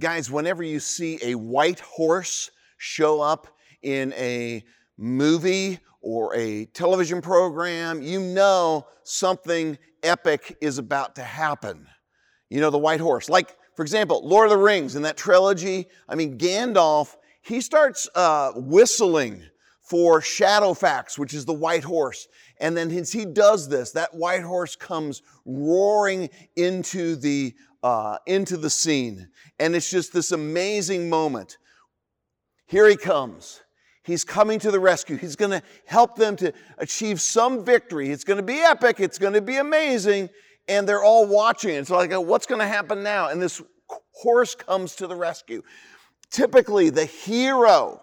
guys, whenever you see a white horse show up in a movie or a television program, you know something epic is about to happen. You know, the white horse. Like, for example, Lord of the Rings in that trilogy, I mean, Gandalf, he starts uh, whistling for Shadowfax, which is the white horse. And then as he does this, that white horse comes roaring into the, uh, into the scene. And it's just this amazing moment. Here he comes. He's coming to the rescue. He's going to help them to achieve some victory. It's going to be epic. It's going to be amazing. And they're all watching. It's like, what's going to happen now? And this horse comes to the rescue. Typically, the hero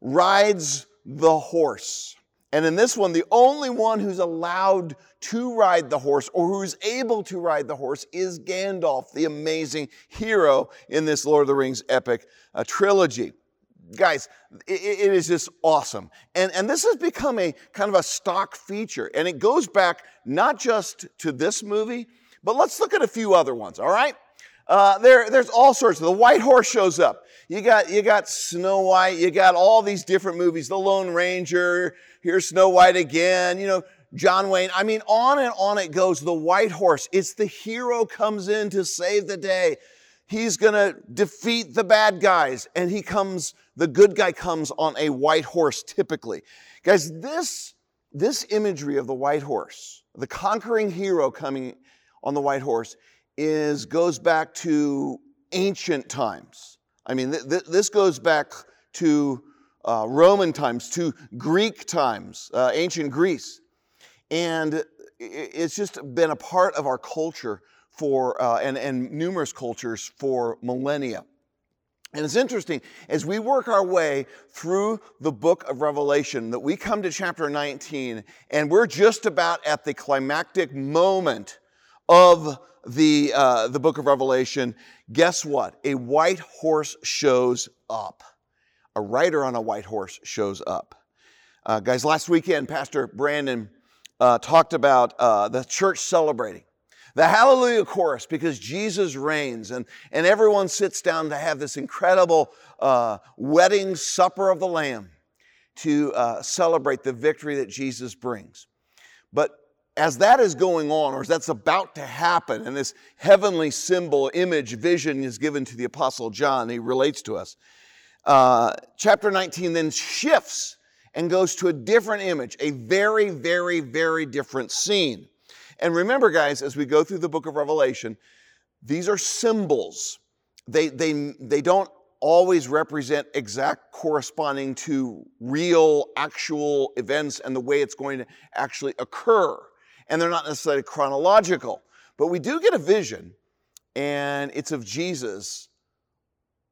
rides the horse. And in this one, the only one who's allowed to ride the horse or who's able to ride the horse is Gandalf, the amazing hero in this Lord of the Rings epic uh, trilogy guys, it, it is just awesome. And, and this has become a kind of a stock feature. And it goes back not just to this movie, but let's look at a few other ones, all right? Uh, there, there's all sorts. The White Horse shows up. You got, you got Snow White. You got all these different movies. The Lone Ranger. Here's Snow White again. You know, John Wayne. I mean, on and on it goes. The White Horse. It's the hero comes in to save the day. He's going to defeat the bad guys, and he comes the good guy comes on a white horse typically. Guys, this, this imagery of the white horse, the conquering hero coming on the white horse, is, goes back to ancient times. I mean, th- th- this goes back to uh, Roman times, to Greek times, uh, ancient Greece. And it's just been a part of our culture for, uh, and, and numerous cultures for millennia. And it's interesting, as we work our way through the book of Revelation, that we come to chapter 19, and we're just about at the climactic moment of the, uh, the book of Revelation. Guess what? A white horse shows up. A rider on a white horse shows up. Uh, guys, last weekend, Pastor Brandon uh, talked about uh, the church celebrating the Hallelujah chorus because Jesus reigns and, and everyone sits down to have this incredible uh, wedding supper of the Lamb to uh, celebrate the victory that Jesus brings. But as that is going on, or as that's about to happen, and this heavenly symbol, image, vision is given to the Apostle John, he relates to us. Uh, chapter 19 then shifts and goes to a different image, a very, very, very different scene. And remember, guys, as we go through the book of Revelation, these are symbols. They, they, they don't always represent exact corresponding to real, actual events and the way it's going to actually occur. And they're not necessarily chronological. But we do get a vision, and it's of Jesus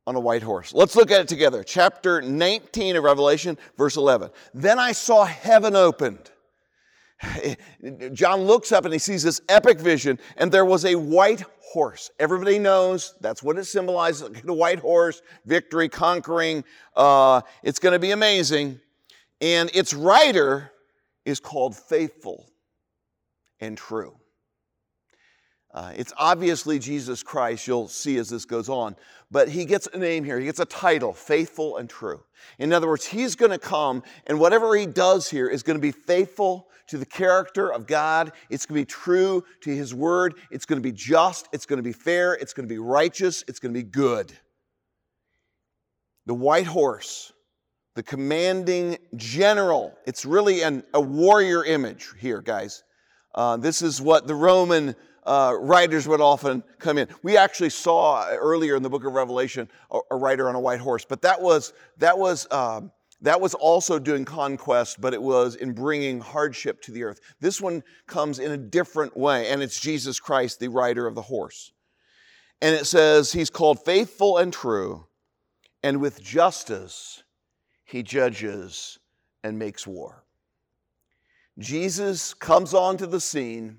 on a white horse. Let's look at it together. Chapter 19 of Revelation, verse 11. Then I saw heaven opened John looks up and he sees this epic vision, and there was a white horse. Everybody knows that's what it symbolizes the white horse, victory, conquering. Uh, it's going to be amazing. And its rider is called faithful and true. Uh, it's obviously Jesus Christ, you'll see as this goes on, but he gets a name here. He gets a title, faithful and true. In other words, he's going to come, and whatever he does here is going to be faithful to the character of God. It's going to be true to his word. It's going to be just. It's going to be fair. It's going to be righteous. It's going to be good. The white horse, the commanding general, it's really an, a warrior image here, guys. Uh, this is what the Roman uh, riders would often come in. We actually saw earlier in the book of Revelation a, a rider on a white horse, but that was that was um, that was also doing conquest, but it was in bringing hardship to the earth. This one comes in a different way, and it's Jesus Christ, the rider of the horse. And it says, He's called faithful and true, and with justice he judges and makes war. Jesus comes onto the scene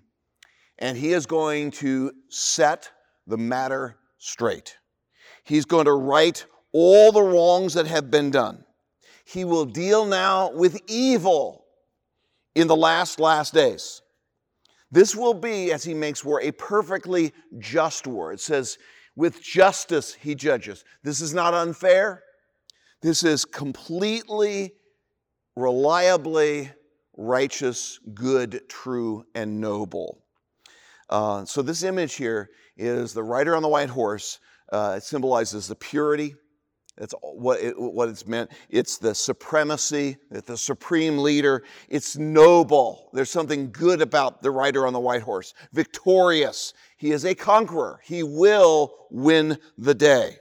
and he is going to set the matter straight. He's going to right all the wrongs that have been done. He will deal now with evil in the last, last days. This will be, as he makes war, a perfectly just war. It says, With justice, he judges. This is not unfair. This is completely, reliably righteous, good, true, and noble. Uh, so, this image here is the rider on the white horse. Uh, it symbolizes the purity. That's what, it, what it's meant. It's the supremacy, It's the supreme leader. It's noble. There's something good about the rider on the white horse. Victorious. He is a conqueror. He will win the day.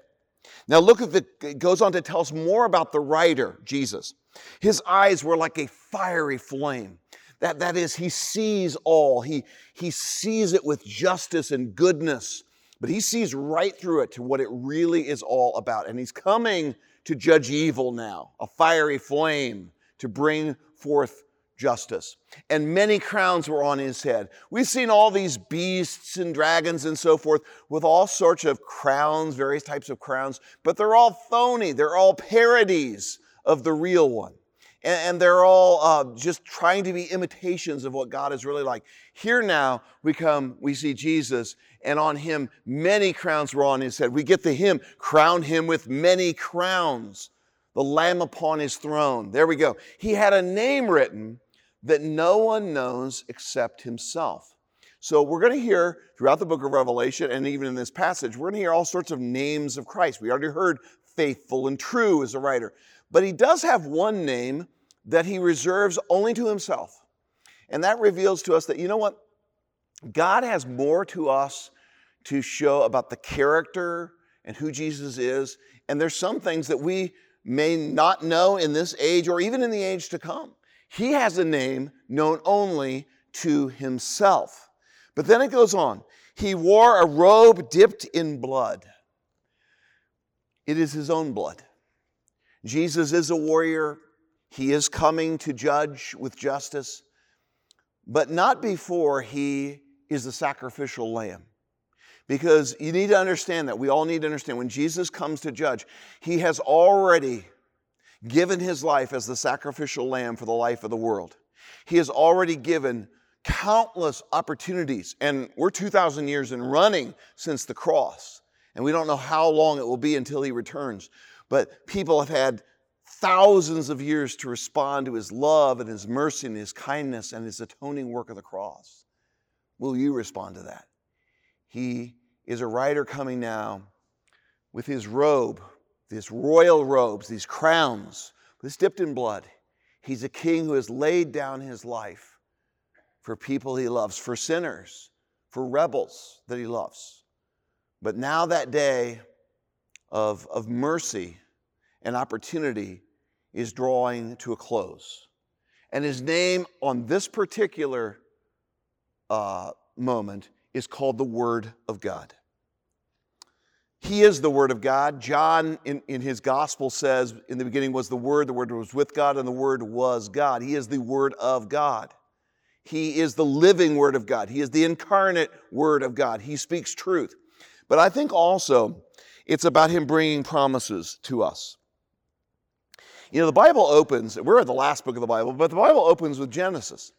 Now, look at the, it goes on to tell us more about the rider, Jesus. His eyes were like a fiery flame. That, that is, he sees all. He, he sees it with justice and goodness, but he sees right through it to what it really is all about. And he's coming to judge evil now, a fiery flame to bring forth justice. And many crowns were on his head. We've seen all these beasts and dragons and so forth with all sorts of crowns, various types of crowns, but they're all phony. They're all parodies of the real one. And, they're all uh, just trying to be imitations of what God is really like. Here now we come, we see Jesus, and on him many crowns were on his head. We get the hymn, crown him with many crowns, the Lamb upon his throne. There we go. He had a name written that no one knows except himself. So we're going to hear throughout the book of Revelation and even in this passage, we're going to hear all sorts of names of Christ. We already heard faithful and true as a writer. But he does have one name that he reserves only to himself. And that reveals to us that, you know what? God has more to us to show about the character and who Jesus is. And there's some things that we may not know in this age or even in the age to come. He has a name known only to himself. But then it goes on. He wore a robe dipped in blood. It is his own blood. Jesus is a warrior. He is coming to judge with justice, but not before he is the sacrificial lamb. Because you need to understand that. We all need to understand when Jesus comes to judge, he has already given his life as the sacrificial lamb for the life of the world. He has already given countless opportunities, and we're 2,000 years in running since the cross, and we don't know how long it will be until he returns. But people have had thousands of years to respond to his love and his mercy and his kindness and his atoning work of the cross. Will you respond to that? He is a rider coming now with his robe, these royal robes, these crowns, this dipped in blood. He's a king who has laid down his life for people he loves, for sinners, for rebels that he loves. But now that day of, of mercy and opportunity is drawing to a close. And his name on this particular uh, moment is called the Word of God. He is the Word of God. John, in, in his gospel, says, In the beginning was the Word, the Word was with God, and the Word was God. He is the Word of God. He is the living Word of God. He is the incarnate Word of God. He speaks truth. But I think also it's about Him bringing promises to us. You know, the Bible opens, we're at the last book of the Bible, but the Bible opens with Genesis.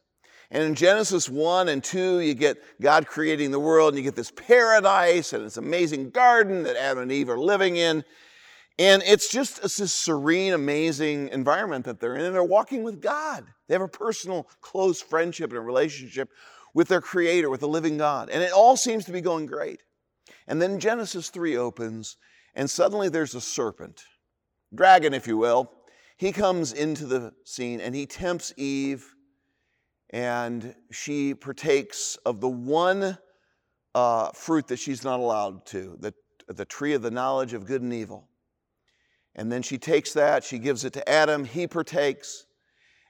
And in Genesis 1 and 2, you get God creating the world, and you get this paradise and this amazing garden that Adam and Eve are living in. And it's just it's this serene, amazing environment that they're in, and they're walking with God. They have a personal, close friendship and a relationship with their Creator, with the living God. And it all seems to be going great. And then Genesis 3 opens, and suddenly there's a serpent, dragon, if you will. He comes into the scene and he tempts Eve and she partakes of the one uh, fruit that she's not allowed to, the, the tree of the knowledge of good and evil. And then she takes that, she gives it to Adam, he partakes,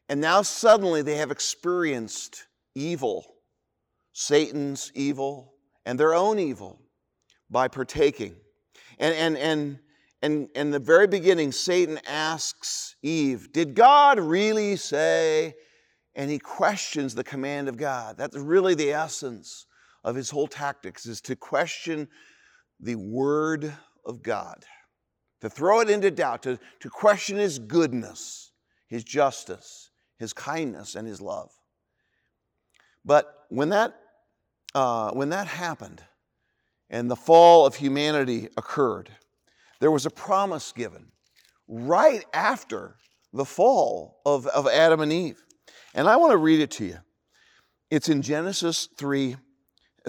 and now suddenly they have experienced evil, Satan's evil, and their own evil by partaking. And, and, and, and in the very beginning, Satan asks Eve, Did God really say and he questions the command of God. That's really the essence of his whole tactics is to question the word of God, to throw it into doubt, to, to question his goodness, his justice, his kindness, and his love. But when that, uh, when that happened, and the fall of humanity occurred, there was a promise given right after the fall of, of Adam and Eve. And I want to read it to you. It's in Genesis 3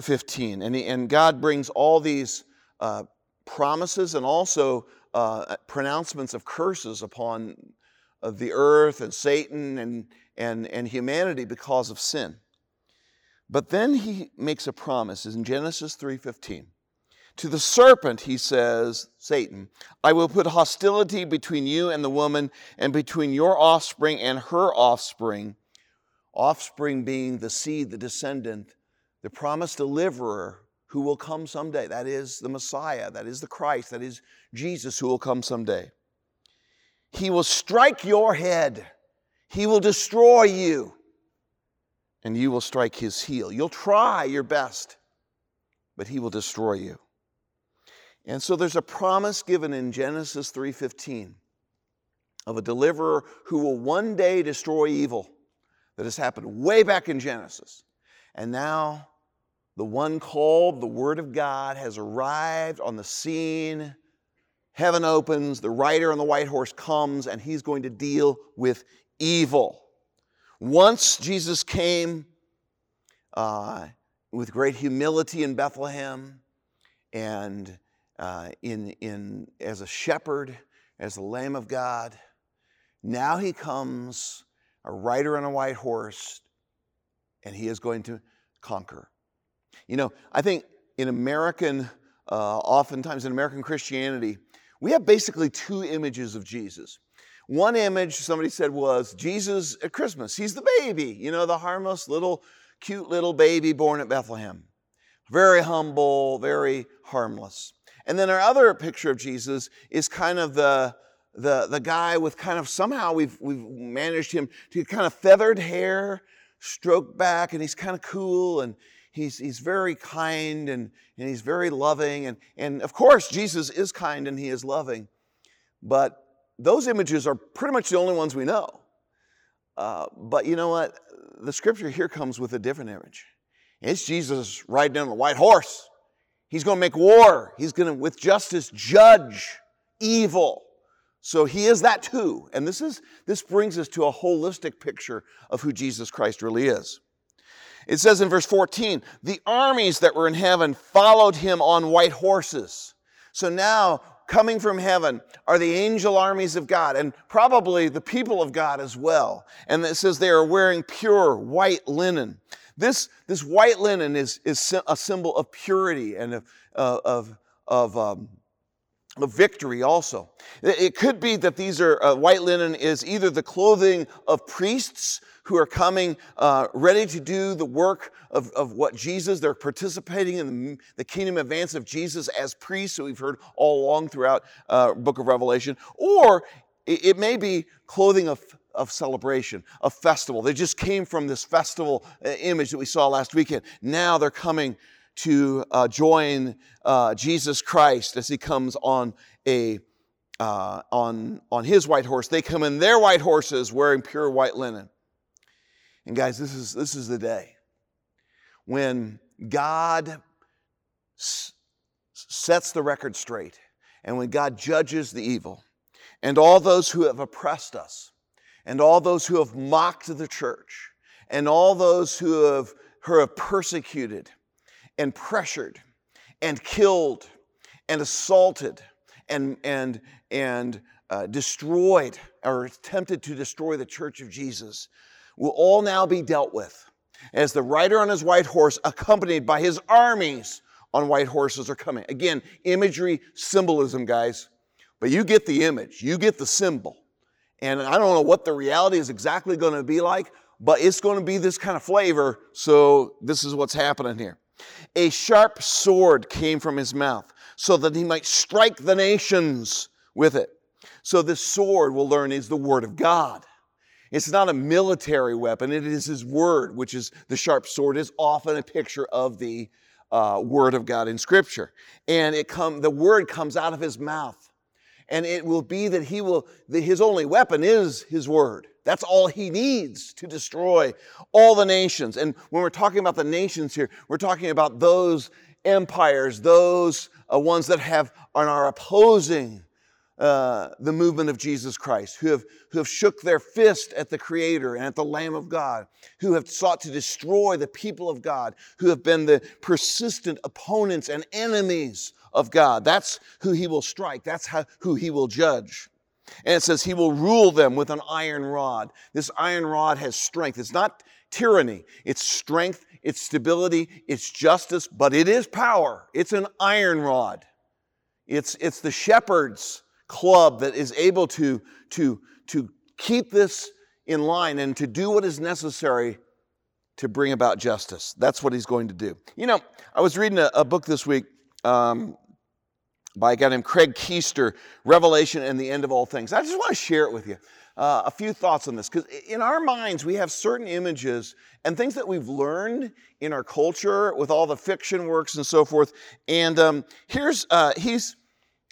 15. And, he, and God brings all these uh, promises and also uh, pronouncements of curses upon uh, the earth and Satan and, and, and humanity because of sin. But then he makes a promise in Genesis 3:15. To the serpent he says, Satan, I will put hostility between you and the woman and between your offspring and her offspring. Offspring being the seed, the descendant, the promised deliverer who will come someday. That is the Messiah, that is the Christ, that is Jesus who will come someday. He will strike your head, he will destroy you, and you will strike his heel. You'll try your best, but he will destroy you. And so there's a promise given in Genesis 3:15 of a deliverer who will one day destroy evil that has happened way back in Genesis. And now the one called the Word of God has arrived on the scene. Heaven opens, the rider on the white horse comes, and he's going to deal with evil. Once Jesus came uh, with great humility in Bethlehem and uh, in, in, as a shepherd, as the Lamb of God. Now he comes, a rider on a white horse, and he is going to conquer. You know, I think in American, uh, oftentimes in American Christianity, we have basically two images of Jesus. One image, somebody said, was Jesus at Christmas. He's the baby, you know, the harmless little, cute little baby born at Bethlehem. Very humble, very harmless. And then our other picture of Jesus is kind of the, the, the guy with kind of somehow we've, we've managed him to get kind of feathered hair, stroked back, and he's kind of cool and he's, he's very kind and, and he's very loving. And, and of course, Jesus is kind and he is loving. But those images are pretty much the only ones we know. Uh, but you know what? The scripture here comes with a different image. It's Jesus riding on a white horse. He's going to make war. He's going to, with justice, judge evil. So he is that too. And this is this brings us to a holistic picture of who Jesus Christ really is. It says in verse 14, the armies that were in heaven followed him on white horses. So now coming from heaven are the angel armies of God and probably the people of God as well. And it says they are wearing pure white linen. This, this white linen is, is a symbol of purity and of, uh, of, of, um, of victory also. It could be that these are, uh, white linen is either the clothing of priests who are coming uh, ready to do the work of, of what Jesus, they're participating in the, the kingdom advance of Jesus as priests, so we've heard all along throughout uh, book of Revelation, or it, it may be clothing of of celebration, of festival. They just came from this festival uh, image that we saw last weekend. Now they're coming to uh, join uh, Jesus Christ as he comes on a uh, on on his white horse. They come in their white horses wearing pure white linen. And guys, this is this is the day when God s- sets the record straight, and when God judges the evil, and all those who have oppressed us and all those who have mocked the church, and all those who have, who have persecuted and pressured and killed and assaulted and, and, and uh, destroyed or attempted to destroy the church of Jesus will all now be dealt with as the rider on his white horse, accompanied by his armies on white horses, are coming. Again, imagery, symbolism, guys. But you get the image, you get the symbol. And I don't know what the reality is exactly going to be like, but it's going to be this kind of flavor. So this is what's happening here. A sharp sword came from his mouth so that he might strike the nations with it. So this sword, we'll learn, is the word of God. It's not a military weapon, it is his word, which is the sharp sword, is often a picture of the uh, word of God in Scripture. And it come, the word comes out of his mouth and it will be that he will, that his only weapon is his word. That's all he needs to destroy all the nations. And when we're talking about the nations here, we're talking about those empires, those uh, ones that have and are opposing uh, the movement of Jesus Christ, who have, who have shook their fist at the Creator and at the Lamb of God, who have sought to destroy the people of God, who have been the persistent opponents and enemies of God. That's who He will strike, that's how, who He will judge. And it says He will rule them with an iron rod. This iron rod has strength. It's not tyranny, it's strength, it's stability, it's justice, but it is power. It's an iron rod. It's, it's the shepherd's club that is able to, to, to keep this in line and to do what is necessary to bring about justice. That's what he's going to do. You know, I was reading a, a book this week um, by a guy named Craig Koester, Revelation and the End of All Things. I just want to share it with you. Uh, a few thoughts on this because in our minds we have certain images and things that we've learned in our culture with all the fiction works and so forth and um, here's uh, he's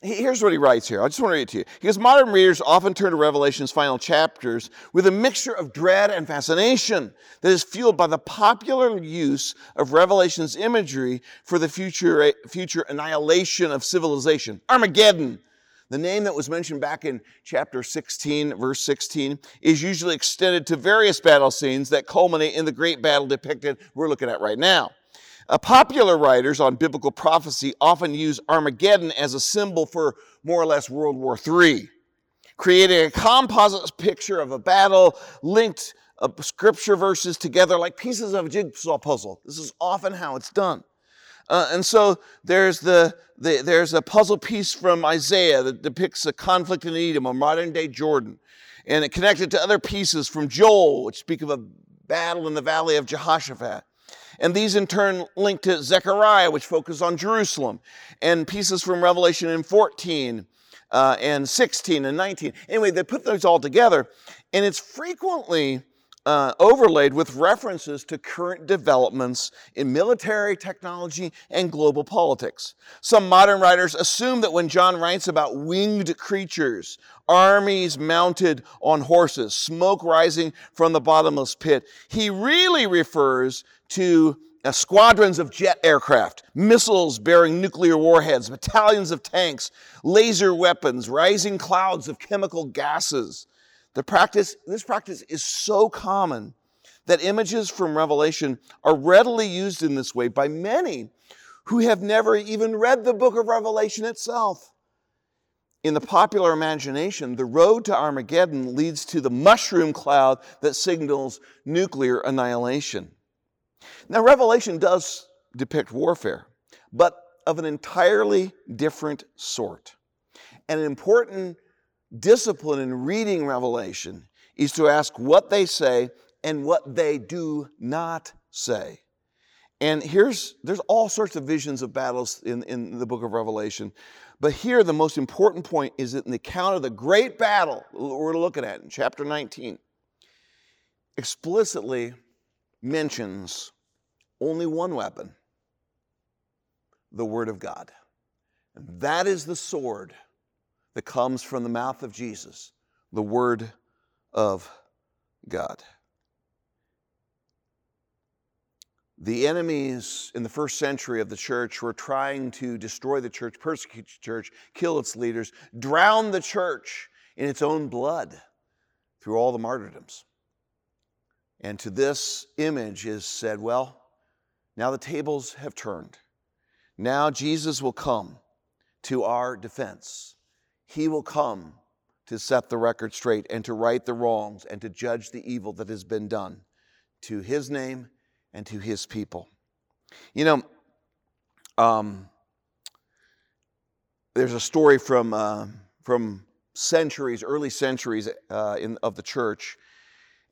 Here's what he writes here. I just want to read it to you. He goes, Modern readers often turn to Revelation's final chapters with a mixture of dread and fascination that is fueled by the popular use of Revelation's imagery for the future, future annihilation of civilization. Armageddon, the name that was mentioned back in chapter 16, verse 16, is usually extended to various battle scenes that culminate in the great battle depicted we're looking at right now. Uh, popular writers on biblical prophecy often use Armageddon as a symbol for more or less World War III, creating a composite picture of a battle linked uh, scripture verses together like pieces of a jigsaw puzzle. This is often how it's done. Uh, and so there's the, the, there's a puzzle piece from Isaiah that depicts a conflict in Edom or modern day Jordan, and it connected to other pieces from Joel, which speak of a battle in the valley of Jehoshaphat. And these in turn link to Zechariah, which focus on Jerusalem, and pieces from Revelation in 14 uh, and 16 and 19. Anyway, they put those all together, and it's frequently uh, overlaid with references to current developments in military technology and global politics. Some modern writers assume that when John writes about winged creatures, armies mounted on horses, smoke rising from the bottomless pit, he really refers to uh, squadrons of jet aircraft, missiles bearing nuclear warheads, battalions of tanks, laser weapons, rising clouds of chemical gases. The practice, this practice is so common that images from Revelation are readily used in this way by many who have never even read the book of Revelation itself. In the popular imagination, the road to Armageddon leads to the mushroom cloud that signals nuclear annihilation. Now, Revelation does depict warfare, but of an entirely different sort. An important discipline in reading Revelation is to ask what they say and what they do not say. And here's, there's all sorts of visions of battles in, in the book of Revelation. But here, the most important point is that in the account of the great battle we're looking at in chapter 19, explicitly mentions only one weapon the Word of God. And that is the sword that comes from the mouth of Jesus, the Word of God. The enemies in the first century of the church were trying to destroy the church, persecute the church, kill its leaders, drown the church in its own blood through all the martyrdoms. And to this image is said, well, now the tables have turned. Now Jesus will come to our defense. He will come to set the record straight and to right the wrongs and to judge the evil that has been done to his name and to his people. You know, um, there's a story from, uh, from centuries, early centuries uh, in, of the church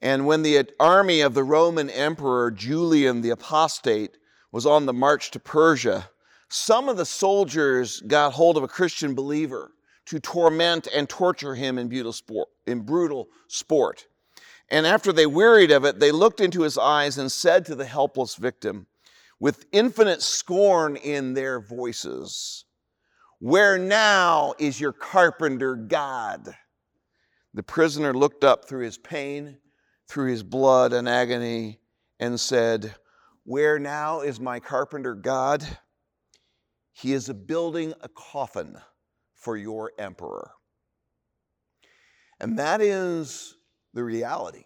and when the army of the Roman Emperor Julian the Apostate was on the march to Persia, some of the soldiers got hold of a Christian believer to torment and torture him in brutal sport. In brutal sport. And after they wearied of it, they looked into his eyes and said to the helpless victim, with infinite scorn in their voices, Where now is your carpenter God? The prisoner looked up through his pain through his blood and agony and said, Where now is my carpenter God? He is building a coffin for your emperor. And that is the reality.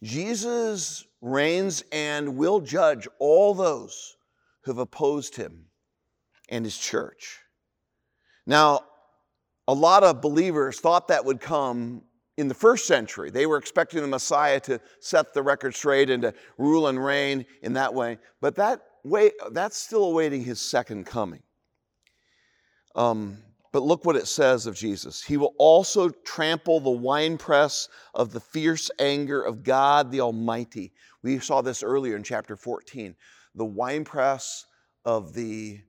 Jesus reigns and will judge all those who have opposed him and his church. Now, a lot of believers thought that would come in the first century. They were expecting the Messiah to set the record straight and to rule and reign in that way. But that way, that's still awaiting his second coming. Um, but look what it says of Jesus. He will also trample the winepress of the fierce anger of God the Almighty. We saw this earlier in chapter 14. The winepress of the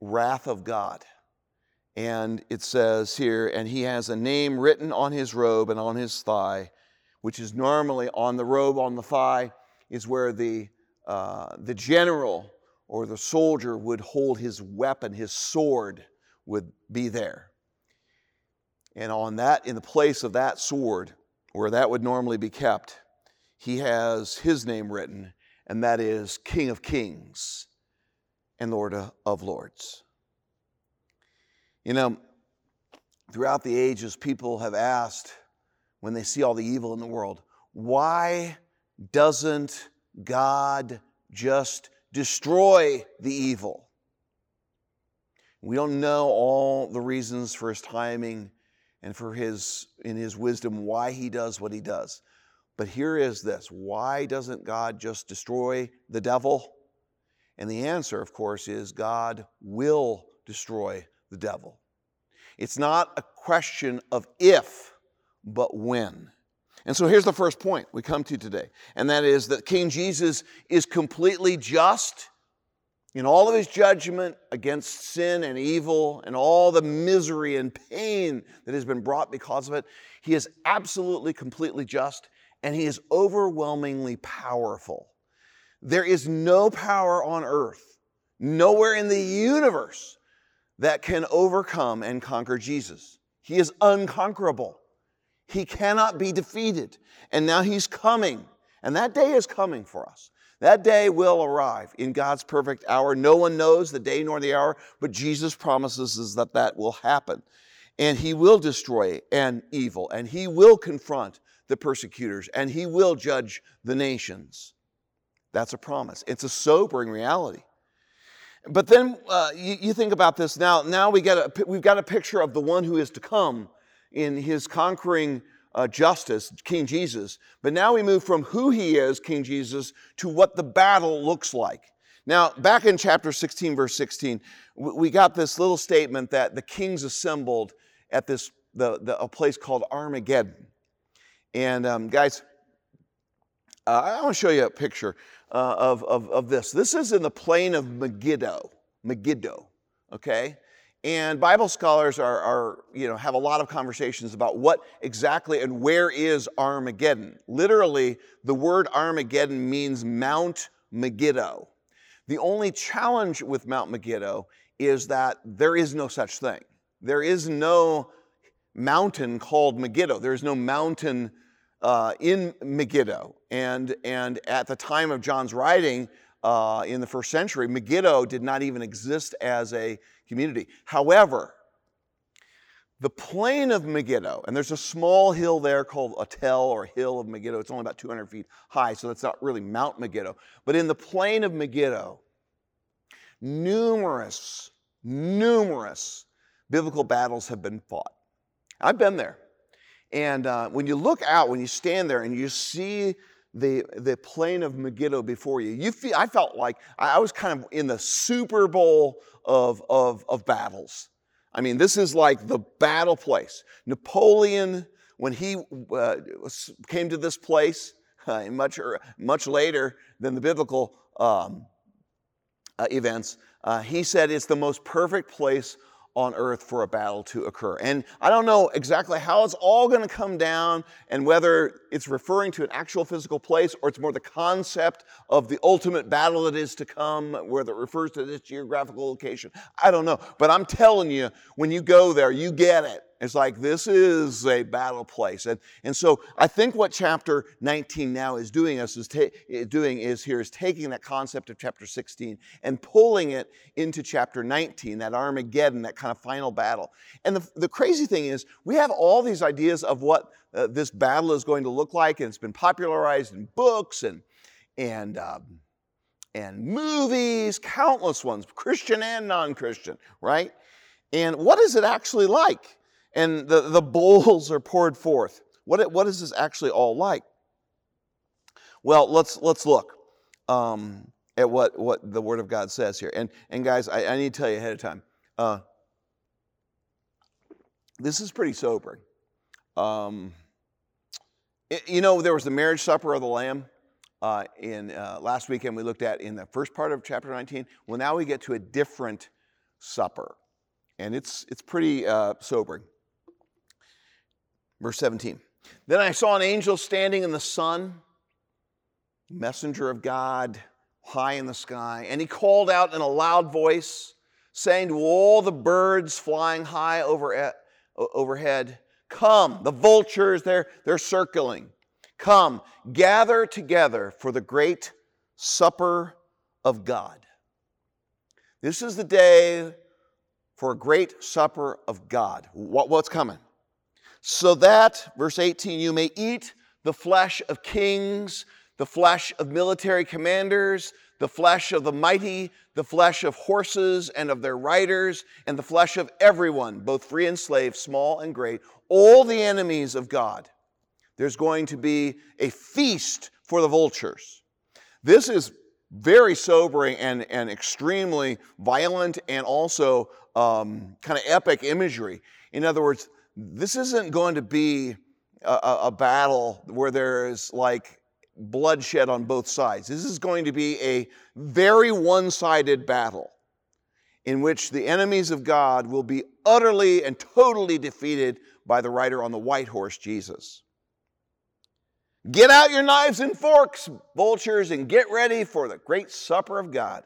wrath of God. And it says here, and he has a name written on his robe and on his thigh, which is normally on the robe, on the thigh, is where the, uh, the general or the soldier would hold his weapon, his sword would be there. And on that, in the place of that sword, where that would normally be kept, he has his name written, and that is King of Kings and Lord of Lords. You know, throughout the ages, people have asked when they see all the evil in the world, why doesn't God just destroy the evil? We don't know all the reasons for his timing and for his in his wisdom why he does what he does. But here is this, why doesn't God just destroy the devil? And the answer, of course, is God will destroy the devil. It's not a question of if, but when. And so here's the first point we come to today, and that is that King Jesus is completely just in all of his judgment against sin and evil and all the misery and pain that has been brought because of it. He is absolutely, completely just, and he is overwhelmingly powerful. There is no power on earth, nowhere in the universe, that can overcome and conquer Jesus. He is unconquerable. He cannot be defeated. And now he's coming. And that day is coming for us. That day will arrive in God's perfect hour. No one knows the day nor the hour, but Jesus promises us that that will happen. And he will destroy an evil, and he will confront the persecutors, and he will judge the nations. That's a promise. It's a sobering reality. But then uh, you, you, think about this now. Now we get a, we've got a picture of the one who is to come in his conquering uh, justice, King Jesus. But now we move from who he is, King Jesus, to what the battle looks like. Now, back in chapter 16, verse 16, we got this little statement that the kings assembled at this the, the a place called Armageddon. And um, guys, uh, I want to show you a picture uh, of, of, of this. This is in the plain of Megiddo. Megiddo, okay? And Bible scholars are, are, you know, have a lot of conversations about what exactly and where is Armageddon. Literally, the word Armageddon means Mount Megiddo. The only challenge with Mount Megiddo is that there is no such thing. There is no mountain called Megiddo. There is no mountain uh, in Megiddo. And, and at the time of John's writing uh, in the first century, Megiddo did not even exist as a community. However, the plain of Megiddo, and there's a small hill there called a tell or hill of Megiddo. It's only about 200 feet high, so that's not really Mount Megiddo. But in the plain of Megiddo, numerous, numerous biblical battles have been fought. I've been there. And uh, when you look out, when you stand there and you see the, the plain of Megiddo before you, you feel, I felt like I was kind of in the Super Bowl of, of, of battles. I mean, this is like the battle place. Napoleon, when he uh, came to this place, uh, much, much later than the biblical um, uh, events, uh, he said it's the most perfect place on earth for a battle to occur. And I don't know exactly how it's all going to come down and whether it's referring to an actual physical place or it's more the concept of the ultimate battle that is to come, whether it refers to this geographical location. I don't know. But I'm telling you, when you go there, you get it. It's like this is a battle place. And, and so I think what chapter 19 now is doing us is ta- doing is here is taking that concept of chapter 16 and pulling it into chapter 19, that Armageddon, that kind of final battle. And the, the crazy thing is, we have all these ideas of what uh, this battle is going to look like, and it's been popularized in books and and um, and movies, countless ones, Christian and non-Christian, right? And what is it actually like? And the, the bowls are poured forth. What, what is this actually all like? Well, let's, let's look um, at what, what the Word of God says here. And, and guys, I, I need to tell you ahead of time uh, this is pretty sobering. Um, it, you know, there was the marriage supper of the Lamb. Uh, in uh, last weekend we looked at in the first part of chapter 19. Well, now we get to a different supper, and it's it's pretty uh, sobering. Verse 17. Then I saw an angel standing in the sun, messenger of God, high in the sky, and he called out in a loud voice, saying to all the birds flying high over, overhead, Come, the vultures, they're, they're circling. Come, gather together for the great supper of God. This is the day for a great supper of God. What, what's coming? So that, verse 18, you may eat the flesh of kings, the flesh of military commanders, the flesh of the mighty, the flesh of horses and of their riders, and the flesh of everyone, both free and slave, small and great, all the enemies of God. There's going to be a feast for the vultures. This is very sobering and, and extremely violent and also um, kind of epic imagery. In other words, this isn't going to be a, a battle where there's like bloodshed on both sides. This is going to be a very one sided battle in which the enemies of God will be utterly and totally defeated by the rider on the white horse, Jesus. Get out your knives and forks, vultures, and get ready for the great supper of God,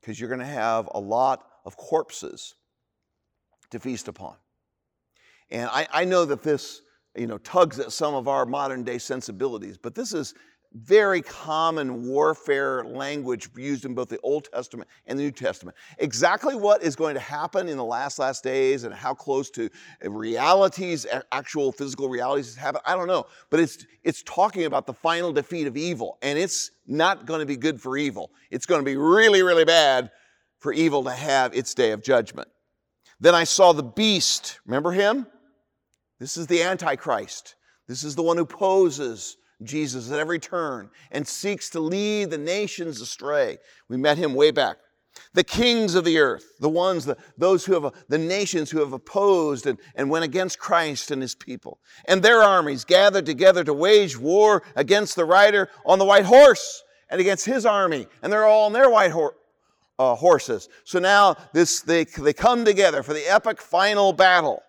because you're going to have a lot of corpses to feast upon. And I, I know that this, you know, tugs at some of our modern day sensibilities, but this is very common warfare language used in both the Old Testament and the New Testament. Exactly what is going to happen in the last last days and how close to realities, actual physical realities happen, I don't know. But it's it's talking about the final defeat of evil, and it's not going to be good for evil. It's going to be really, really bad for evil to have its day of judgment. Then I saw the beast. Remember him? This is the Antichrist. This is the one who poses Jesus at every turn and seeks to lead the nations astray. We met him way back. The kings of the earth, the ones, the, those who have, the nations who have opposed and, and went against Christ and his people, and their armies gathered together to wage war against the rider on the white horse and against his army, and they're all on their white horse. Uh, horses. So now this, they, they come together for the epic final battle.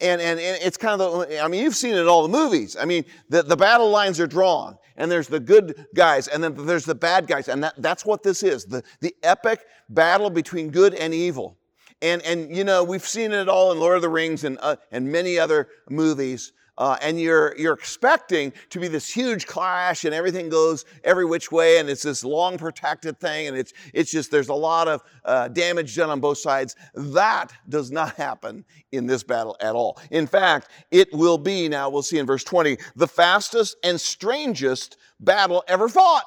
And, and, and it's kind of the, I mean, you've seen it in all the movies. I mean, the, the battle lines are drawn, and there's the good guys, and then there's the bad guys. And that, that's what this is the, the epic battle between good and evil. And, and, you know, we've seen it all in Lord of the Rings and, uh, and many other movies uh, and you're, you're expecting to be this huge clash and everything goes every which way and it's this long protected thing and it's, it's just there's a lot of uh, damage done on both sides. That does not happen in this battle at all. In fact, it will be, now we'll see in verse 20, the fastest and strangest battle ever fought.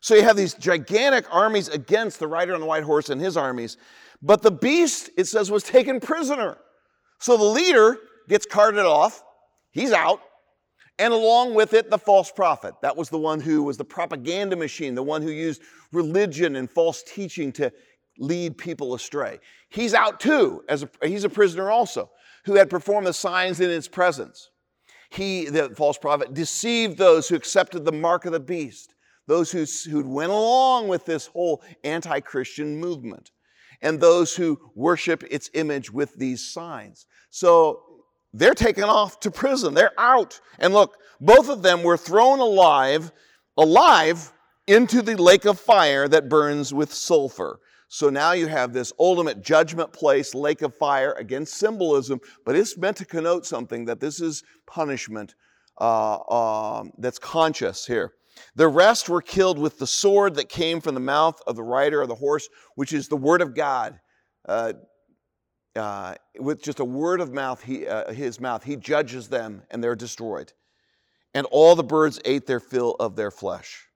So you have these gigantic armies against the rider on the white horse and his armies. But the beast, it says, was taken prisoner. So the leader gets carted off, he's out, and along with it, the false prophet. That was the one who was the propaganda machine, the one who used religion and false teaching to lead people astray. He's out too, as a, he's a prisoner also, who had performed the signs in its presence. He, the false prophet, deceived those who accepted the mark of the beast, those who, who went along with this whole anti Christian movement, and those who worship its image with these signs. So they're taken off to prison. They're out. And look, both of them were thrown alive, alive into the lake of fire that burns with sulfur. So now you have this ultimate judgment place, lake of fire, against symbolism, but it's meant to connote something that this is punishment uh, uh, that's conscious here. The rest were killed with the sword that came from the mouth of the rider of the horse, which is the word of God. Uh, uh, with just a word of mouth, he, uh, his mouth, he judges them and they're destroyed. And all the birds ate their fill of their flesh.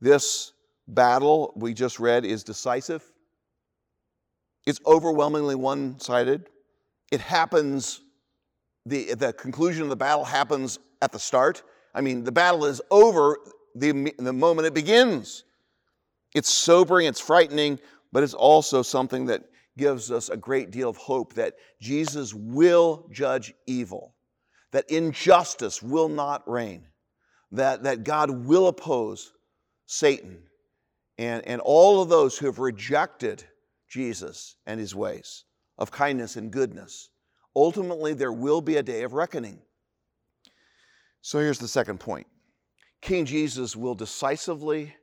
This battle we just read is decisive. It's overwhelmingly one sided. It happens, the, the conclusion of the battle happens at the start. I mean, the battle is over the, the moment it begins. It's sobering, it's frightening, but it's also something that gives us a great deal of hope that Jesus will judge evil, that injustice will not reign, that, that God will oppose Satan and, and all of those who have rejected Jesus and his ways of kindness and goodness. Ultimately, there will be a day of reckoning. So here's the second point King Jesus will decisively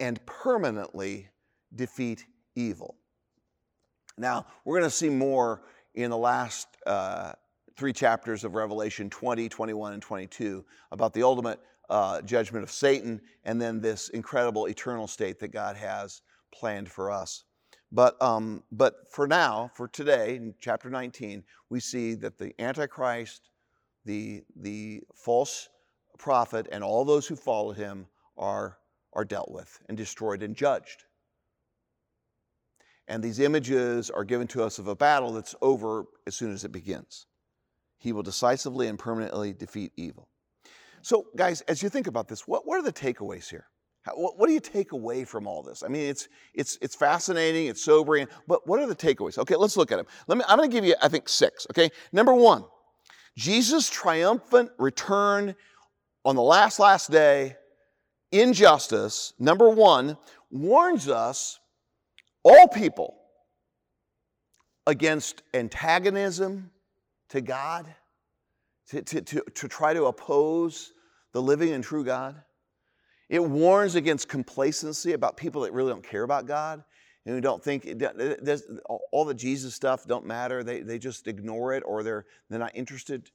and permanently defeat evil. Now, we're going to see more in the last uh, three chapters of Revelation 20, 21, and 22 about the ultimate uh, judgment of Satan, and then this incredible eternal state that God has planned for us. But, um, but for now, for today, in chapter 19, we see that the Antichrist, the, the false prophet, and all those who follow him are, are dealt with and destroyed and judged. And these images are given to us of a battle that's over as soon as it begins. He will decisively and permanently defeat evil. So, guys, as you think about this, what, what are the takeaways here? How, what, what, do you take away from all this? I mean, it's, it's, it's fascinating, it's sobering, but what are the takeaways? Okay, let's look at them. Let me, I'm going to give you, I think, six. Okay, number one, Jesus' triumphant return on the last, last day in justice, number one, warns us, all people, against antagonism to God to, to, to, to try to oppose the living and true God. It warns against complacency about people that really don't care about God and who don't think all the Jesus stuff don't matter. They, they just ignore it or they're, they're not interested.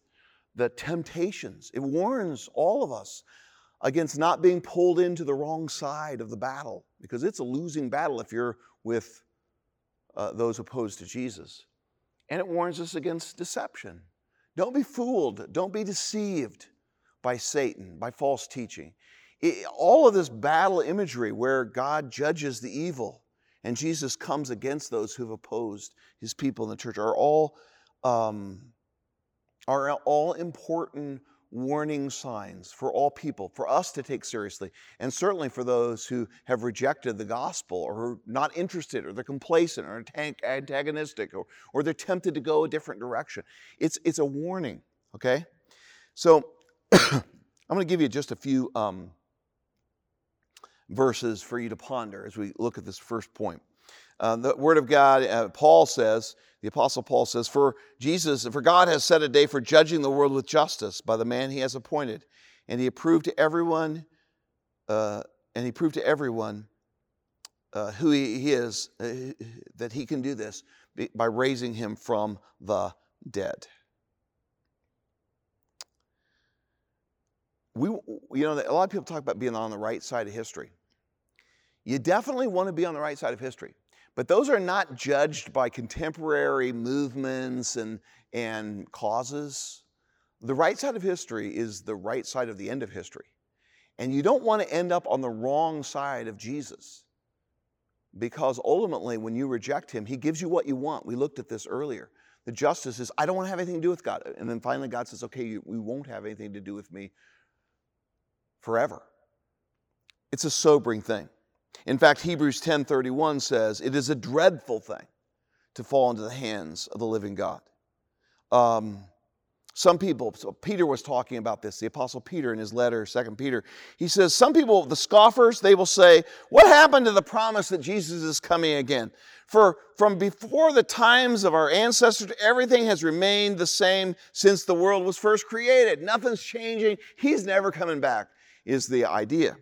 The temptations, it warns all of us against not being pulled into the wrong side of the battle because it's a losing battle if you're with uh, those opposed to Jesus. And it warns us against deception. Don't be fooled. Don't be deceived by Satan, by false teaching. It, all of this battle imagery where God judges the evil and Jesus comes against those who've opposed his people in the church are all, um, are all important warning signs for all people, for us to take seriously, and certainly for those who have rejected the gospel or are not interested or they're complacent or antagonistic or, or they're tempted to go a different direction. It's, it's a warning, okay? So I'm going to give you just a few um, verses for you to ponder as we look at this first point. Uh, the Word of God, uh, Paul says, the Apostle Paul says, For Jesus, for God has set a day for judging the world with justice by the man he has appointed. And he proved to everyone, uh, and he proved to everyone uh, who he, he is, uh, that he can do this by raising him from the dead. We, you know, a lot of people talk about being on the right side of history. You definitely want to be on the right side of history. But those are not judged by contemporary movements and, and causes. The right side of history is the right side of the end of history. And you don't want to end up on the wrong side of Jesus. Because ultimately, when you reject him, he gives you what you want. We looked at this earlier. The justice is, I don't want to have anything to do with God. And then finally, God says, okay, we won't have anything to do with me forever. It's a sobering thing. In fact, Hebrews 10:31 says, "It is a dreadful thing to fall into the hands of the living God." Um, some people, so Peter was talking about this, the Apostle Peter in his letter, 2 Peter. He says, Some people, the scoffers, they will say, What happened to the promise that Jesus is coming again? For from before the times of our ancestors, everything has remained the same since the world was first created. Nothing's changing. He's never coming back, is the idea.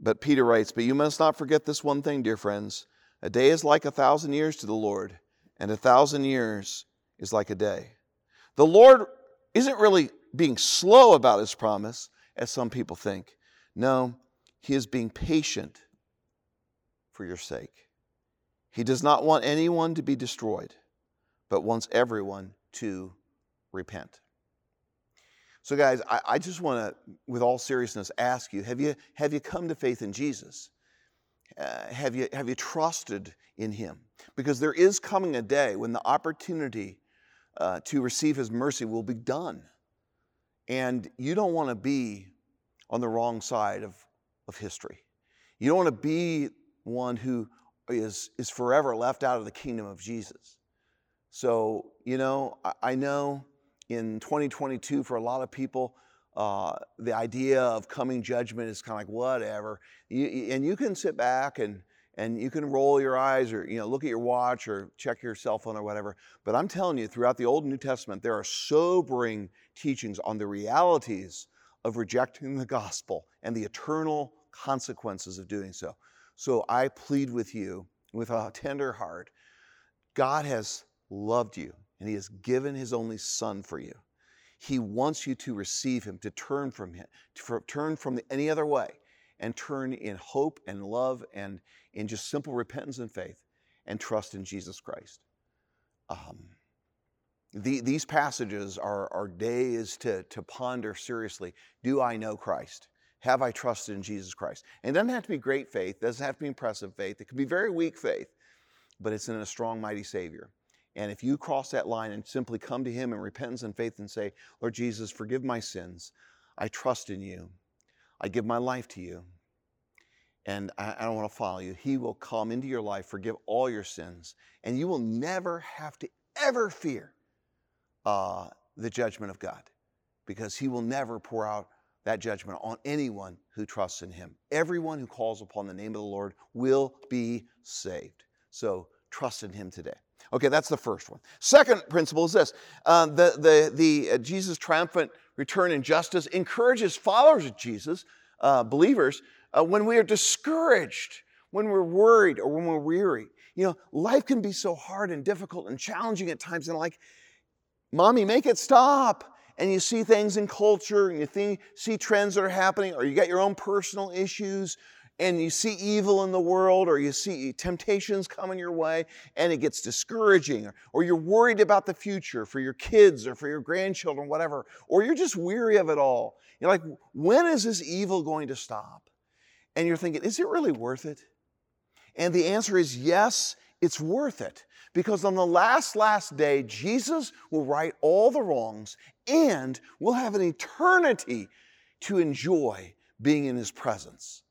But Peter writes, But you must not forget this one thing, dear friends. A day is like a thousand years to the Lord, and a thousand years is like a day. The Lord isn't really being slow about his promise, as some people think. No, he is being patient for your sake. He does not want anyone to be destroyed, but wants everyone to repent. So, guys, I, I just want to, with all seriousness, ask you have, you have you come to faith in Jesus? Uh, have, you, have you trusted in Him? Because there is coming a day when the opportunity uh, to receive His mercy will be done. And you don't want to be on the wrong side of, of history. You don't want to be one who is, is forever left out of the kingdom of Jesus. So, you know, I, I know in 2022 for a lot of people, uh, the idea of coming judgment is kind of like whatever. You, and you can sit back and and you can roll your eyes or you know look at your watch or check your cell phone or whatever. But I'm telling you, throughout the Old and New Testament, there are sobering teachings on the realities of rejecting the gospel and the eternal consequences of doing so. So I plead with you with a tender heart. God has loved you and he has given his only son for you. He wants you to receive him, to turn from him, to turn from any other way and turn in hope and love and in just simple repentance and faith and trust in Jesus Christ. Um, the, these passages are, are days to, to ponder seriously do I know Christ? Have I trusted in Jesus Christ? And it doesn't have to be great faith, it doesn't have to be impressive faith, it can be very weak faith, but it's in a strong, mighty Savior. And if you cross that line and simply come to Him in repentance and faith and say, Lord Jesus, forgive my sins, I trust in you, I give my life to you, and I, don't want to follow you, He will come into your life, forgive all your sins, and you will never have to ever fear uh, the judgment of God because He will never pour out that judgment on anyone who trusts in Him. Everyone who calls upon the name of the Lord will be saved. So trust in Him today. Okay, that's the first one. Second principle is this uh, the, the, the uh, Jesus' triumphant return in justice encourages followers of Jesus, uh, believers, uh, when we are discouraged, when we're worried, or when we're weary. You know, life can be so hard and difficult and challenging at times, and like, mommy, make it stop. And you see things in culture, and you think, see trends that are happening, or you got your own personal issues, and you see evil in the world or you see temptations coming your way and it gets discouraging or, or, you're worried about the future for your kids or for your grandchildren whatever or you're just weary of it all. You're like when is this evil going to stop? And you're thinking is it really worth it? And the answer is yes it's worth it. Because on the last last day jesus will right all the wrongs and we'll have an eternity to enjoy being in his presence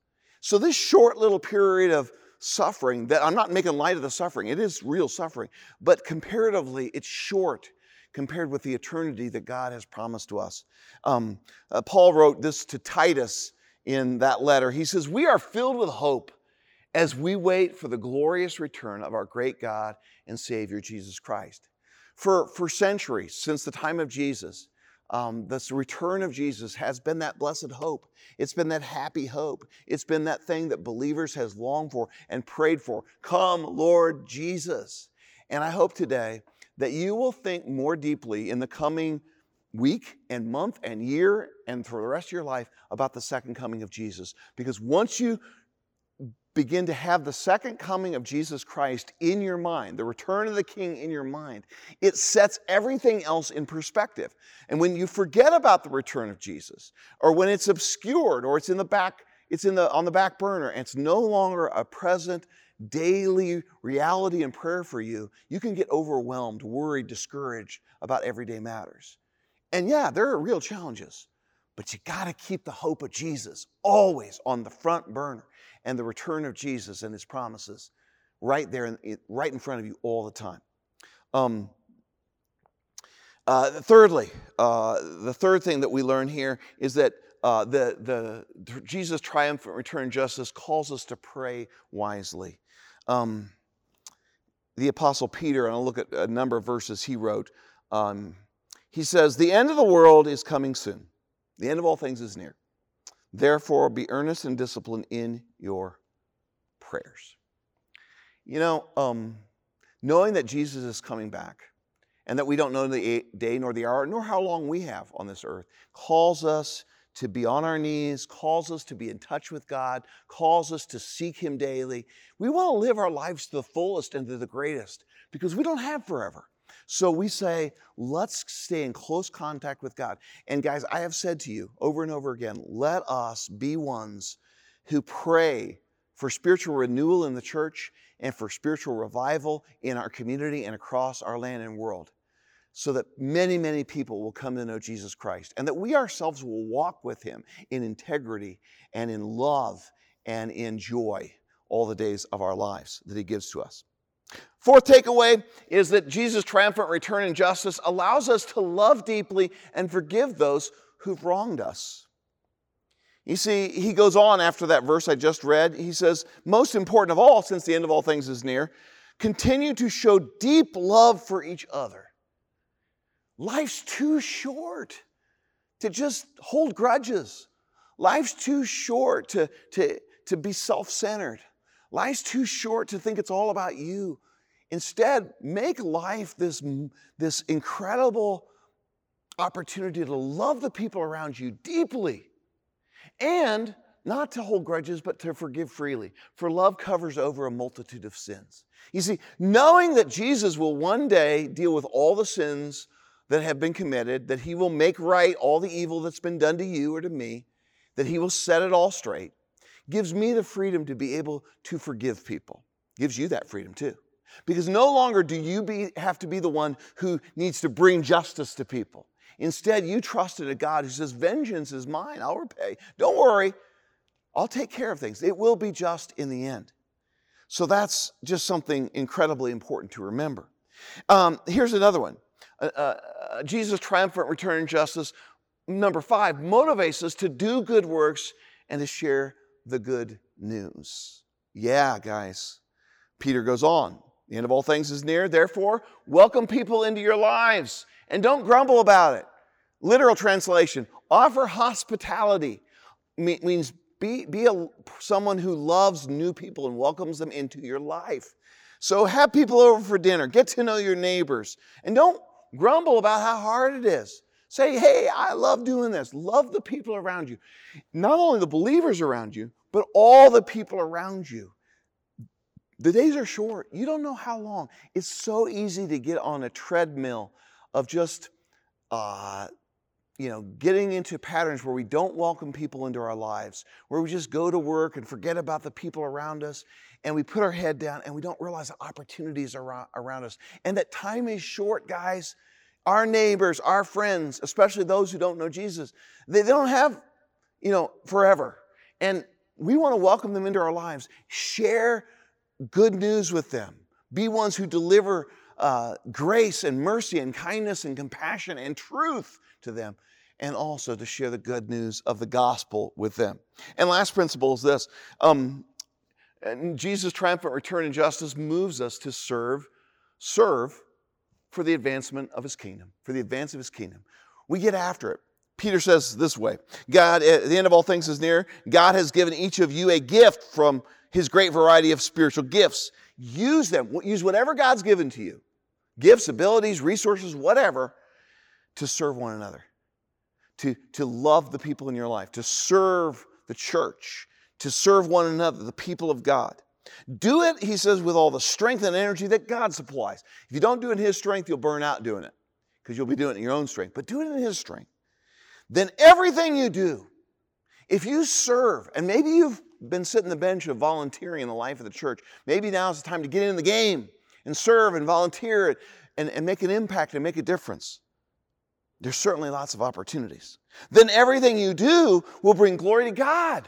so, this short little period of suffering, that I'm not making light of the suffering, it is real suffering, but comparatively, it's short compared with the eternity that God has promised to us. Um, uh, Paul wrote this to Titus in that letter. He says, We are filled with hope as we wait for the glorious return of our great God and Savior, Jesus Christ. For, for centuries, since the time of Jesus, um, this return of Jesus has been that blessed hope. It's been that happy hope. It's been that thing that believers has longed for and prayed for. Come, Lord Jesus. And I hope today that you will think more deeply in the coming week and month and year and for the rest of your life about the second coming of Jesus. Because once you begin to have the second coming of Jesus Christ in your mind, the return of the King in your mind, it sets everything else in perspective. And when you forget about the return of Jesus, or when it's obscured, or it's in the back, it's in the on the back burner, and it's no longer a present daily reality and prayer for you, you can get overwhelmed, worried, discouraged about everyday matters. And yeah, there are real challenges, but you got to keep the hope of Jesus always on the front burner and the return of Jesus and his promises right there, in, right in front of you all the time. Um, uh, thirdly, uh, the third thing that we learn here is that uh, the, the Jesus' triumphant return justice calls us to pray wisely. Um, the Apostle Peter, and I'll look at a number of verses he wrote. Um, he says, The end of the world is coming soon. The end of all things is near. Therefore, be earnest and disciplined in your prayers. You know, um, knowing that Jesus is coming back and that we don't know the day nor the hour nor how long we have on this earth calls us to be on our knees, calls us to be in touch with God, calls us to seek Him daily. We want to live our lives to the fullest and to the greatest because we don't have forever. So we say, let's stay in close contact with God. And guys, I have said to you over and over again, let us be ones who pray for spiritual renewal in the church and for spiritual revival in our community and across our land and world so that many, many people will come to know Jesus Christ and that we ourselves will walk with him in integrity and in love and in joy all the days of our lives that he gives to us. Fourth takeaway is that Jesus' triumphant return in justice allows us to love deeply and forgive those who've wronged us. You see, he goes on after that verse I just read. He says, Most important of all, since the end of all things is near, continue to show deep love for each other. Life's too short to just hold grudges. Life's too short to, to, to be self centered. Life's too short to think it's all about you. Instead, make life this, this incredible opportunity to love the people around you deeply and not to hold grudges, but to forgive freely. For love covers over a multitude of sins. You see, knowing that Jesus will one day deal with all the sins that have been committed, that he will make right all the evil that's been done to you or to me, that he will set it all straight, gives me the freedom to be able to forgive people. Gives you that freedom too. Because no longer do you be, have to be the one who needs to bring justice to people. Instead, you trust in a God who says, Vengeance is mine, I'll repay. Don't worry, I'll take care of things. It will be just in the end. So that's just something incredibly important to remember. Um, here's another one uh, uh, Jesus' triumphant return in justice, number five, motivates us to do good works and to share the good news. Yeah, guys. Peter goes on. The end of all things is near. Therefore, welcome people into your lives and don't grumble about it. Literal translation offer hospitality means be, be a, someone who loves new people and welcomes them into your life. So have people over for dinner, get to know your neighbors, and don't grumble about how hard it is. Say, hey, I love doing this. Love the people around you. Not only the believers around you, but all the people around you. The days are short. You don't know how long. It's so easy to get on a treadmill of just, uh, you know, getting into patterns where we don't welcome people into our lives, where we just go to work and forget about the people around us, and we put our head down and we don't realize the opportunities around, around us. And that time is short, guys. Our neighbors, our friends, especially those who don't know Jesus, they, they don't have, you know, forever. And we want to welcome them into our lives. Share good news with them. Be ones who deliver uh, grace and mercy and kindness and compassion and truth to them and also to share the good news of the gospel with them. And last principle is this um, Jesus' triumphant return in justice moves us to serve, serve for the advancement of his kingdom, for the advance of his kingdom. We get after it. Peter says this way God, at the end of all things is near. God has given each of you a gift from his great variety of spiritual gifts. Use them. Use whatever God's given to you gifts, abilities, resources, whatever to serve one another, to, to love the people in your life, to serve the church, to serve one another, the people of God. Do it, he says, with all the strength and energy that God supplies. If you don't do it in his strength, you'll burn out doing it because you'll be doing it in your own strength. But do it in his strength. Then everything you do, if you serve, and maybe you've been sitting the bench of volunteering in the life of the church, maybe now is the time to get in the game and serve and volunteer and, and make an impact and make a difference. There's certainly lots of opportunities. Then everything you do will bring glory to God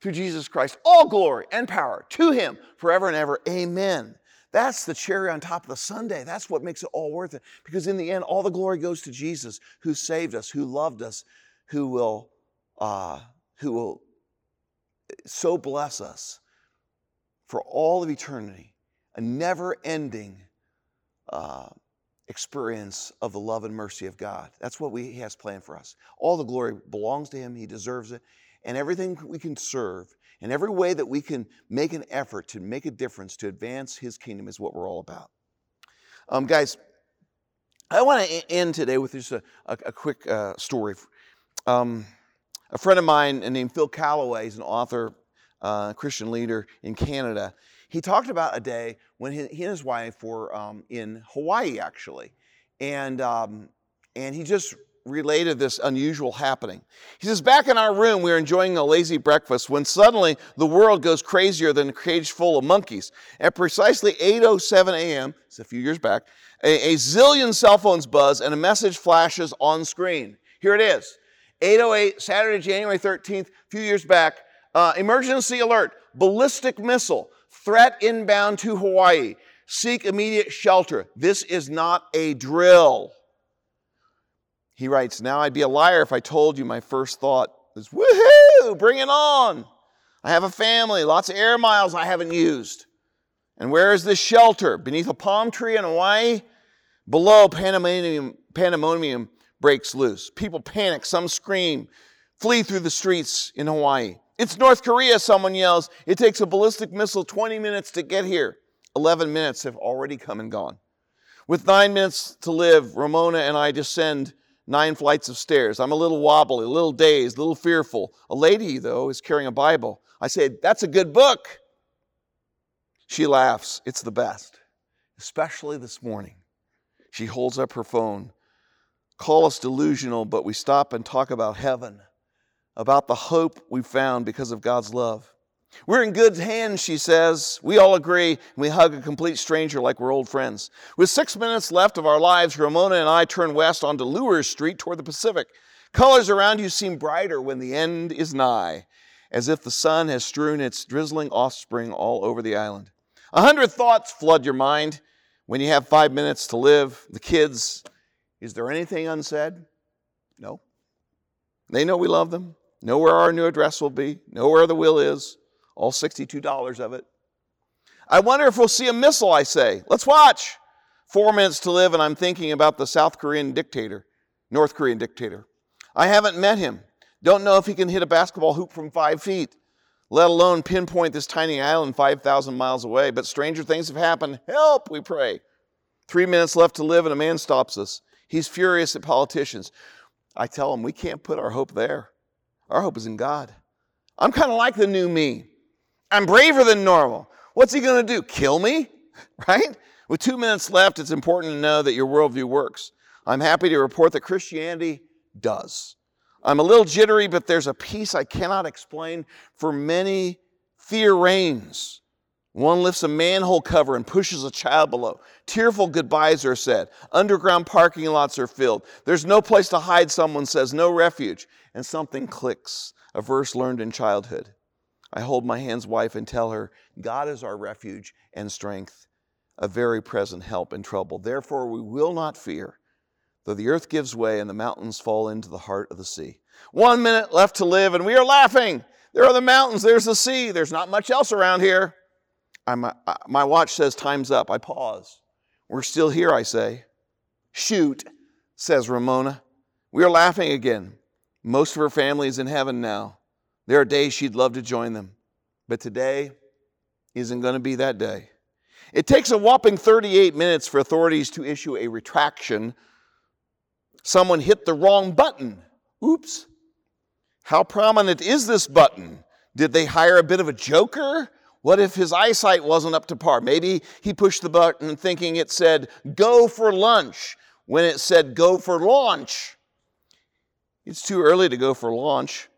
through Jesus Christ. All glory and power to him forever and ever. Amen. That's the cherry on top of the sundae. That's what makes it all worth it. Because in the end, all the glory goes to Jesus, who saved us, who loved us, who will, uh, who will so bless us for all of eternity. A never-ending uh, experience of the love and mercy of God. That's what we, He has planned for us. All the glory belongs to Him. He deserves it. And everything we can serve and every way that we can make an effort to make a difference to advance His kingdom is what we're all about. Um, guys, I want to end today with just a, a, a quick uh, story. Um, a friend of mine named Phil Callaway, he's an author, uh, Christian leader in Canada. He talked about a day when he, he and his wife were um, in Hawaii, actually, and um, and he just related this unusual happening. He says, Back in our room, we were enjoying a lazy breakfast when suddenly the world goes crazier than a cage full of monkeys. At precisely 8.07 a.m., it's a few years back, a, a zillion cell phones buzz and a message flashes on screen. Here it is 8.08, Saturday, January 13th, a few years back. Uh, emergency alert, ballistic missile, threat inbound to Hawaii. Seek immediate shelter. This is not a drill. He writes, Now I'd be a liar if I told you my first thought is, woohoo, bring it on. I have a family, lots of air miles I haven't used. And where is this shelter? Beneath a palm tree in Hawaii? Below, pandemonium, pandemonium breaks loose. People panic, some scream, flee through the streets in Hawaii. It's North Korea, someone yells. It takes a ballistic missile 20 minutes to get here. 11 minutes have already come and gone. With nine minutes to live, Ramona and I descend nine flights of stairs. I'm a little wobbly, a little dazed, a little fearful. A lady, though, is carrying a Bible. I say, That's a good book. She laughs. It's the best, especially this morning. She holds up her phone. Call us delusional, but we stop and talk about heaven, about the hope we found because of God's love. We're in good hands, she says. We all agree, and we hug a complete stranger like we're old friends. With six minutes left of our lives, Ramona and I turn west onto Lewers Street toward the Pacific. Colors around you seem brighter when the end is nigh, as if the sun has strewn its drizzling offspring all over the island. A hundred thoughts flood your mind when you have five minutes to live. The kids, is there anything unsaid? No. They know we love them, know where our new address will be, know where the will is all $62 of it. I wonder if we'll see a missile, I say. Let's watch. Four minutes to live, and I'm thinking about the South Korean dictator, North Korean dictator. I haven't met him. Don't know if he can hit a basketball hoop from five feet, let alone pinpoint this tiny island 5,000 miles away. But stranger things have happened. Help, we pray. Three minutes left to live, and a man stops us. He's furious at politicians. I tell him we can't put our hope there. Our hope is in God. I'm kind of like the new me. I'm braver than normal. What's he going to do? Kill me? Right? With two minutes left, it's important to know that your worldview works. I'm happy to report that Christianity does. I'm a little jittery, but there's a peace I cannot explain. For many, fear reigns. One lifts a manhole cover and pushes a child below. Tearful goodbyes are said. Underground parking lots are filled. There's no place to hide, someone says, no refuge. And something clicks, a verse learned in childhood. I hold my hand's wife and tell her, God is our refuge and strength, a very present help in trouble. Therefore, we will not fear, though the earth gives way and the mountains fall into the heart of the sea. One minute left to live, and we are laughing. There are the mountains, there's the sea, there's not much else around here. I'm, my watch says time's up. I pause. We're still here, I say. Shoot, says Ramona. We are laughing again. Most of her family is in heaven now. There are days she'd love to join them, but today isn't going to be that day. It takes a whopping 38 minutes for authorities to issue a retraction. Someone hit the wrong button. Oops. How prominent is this button? Did they hire a bit of a joker? What if his eyesight wasn't up to par? Maybe he pushed the button thinking it said, go for lunch, when it said, go for launch. It's too early to go for launch.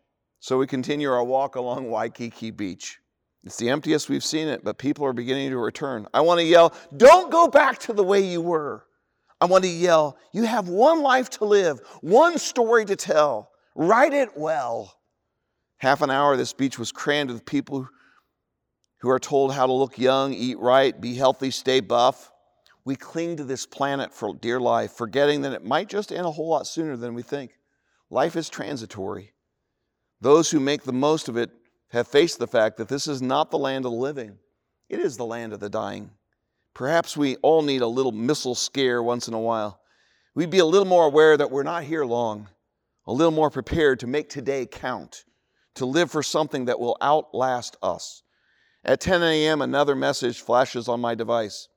So we continue our walk along Waikiki Beach. It's the emptiest we've seen it, but people are beginning to return. I want to yell, Don't go back to the way you were. I want to yell, You have one life to live, one story to tell. Write it well. Half an hour, this beach was crammed with people who are told how to look young, eat right, be healthy, stay buff. We cling to this planet for dear life, forgetting that it might just end a whole lot sooner than we think. Life is transitory. Those who make the most of it have faced the fact that this is not the land of the living, it is the land of the dying. Perhaps we all need a little missile scare once in a while. We'd be a little more aware that we're not here long, a little more prepared to make today count, to live for something that will outlast us. At 10 a.m., another message flashes on my device.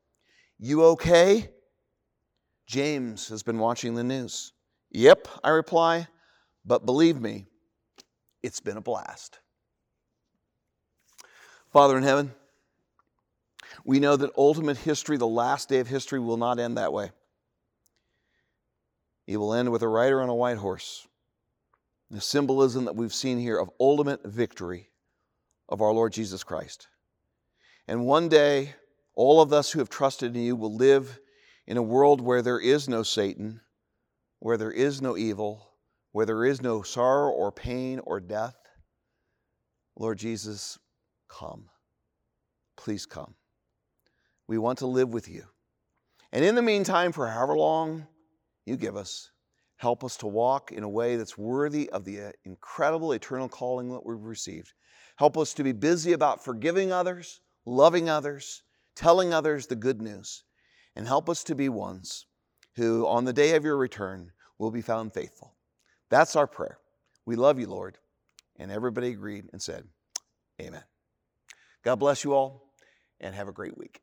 You okay? James has been watching the news. Yep, I reply, but believe me, it's been a blast. Father in heaven, we know that ultimate history, the last day of history, will not end that way. It will end with a rider on a white horse. The symbolism that we've seen here of ultimate victory of our Lord Jesus Christ. And one day, all of us who have trusted in you will live in a world where there is no Satan, where there is no evil, where there is no sorrow or pain or death. Lord Jesus, come. Please come. We want to live with you. And in the meantime, for however long you give us, help us to walk in a way that's worthy of the uh, incredible eternal calling that we've received. Help us to be busy about forgiving others, loving others, telling others the good news and help us to be ones who, on the day of your return, will be found faithful. That's our prayer. We love you, Lord. And everybody agreed and said, Amen. God bless you all and have a great week.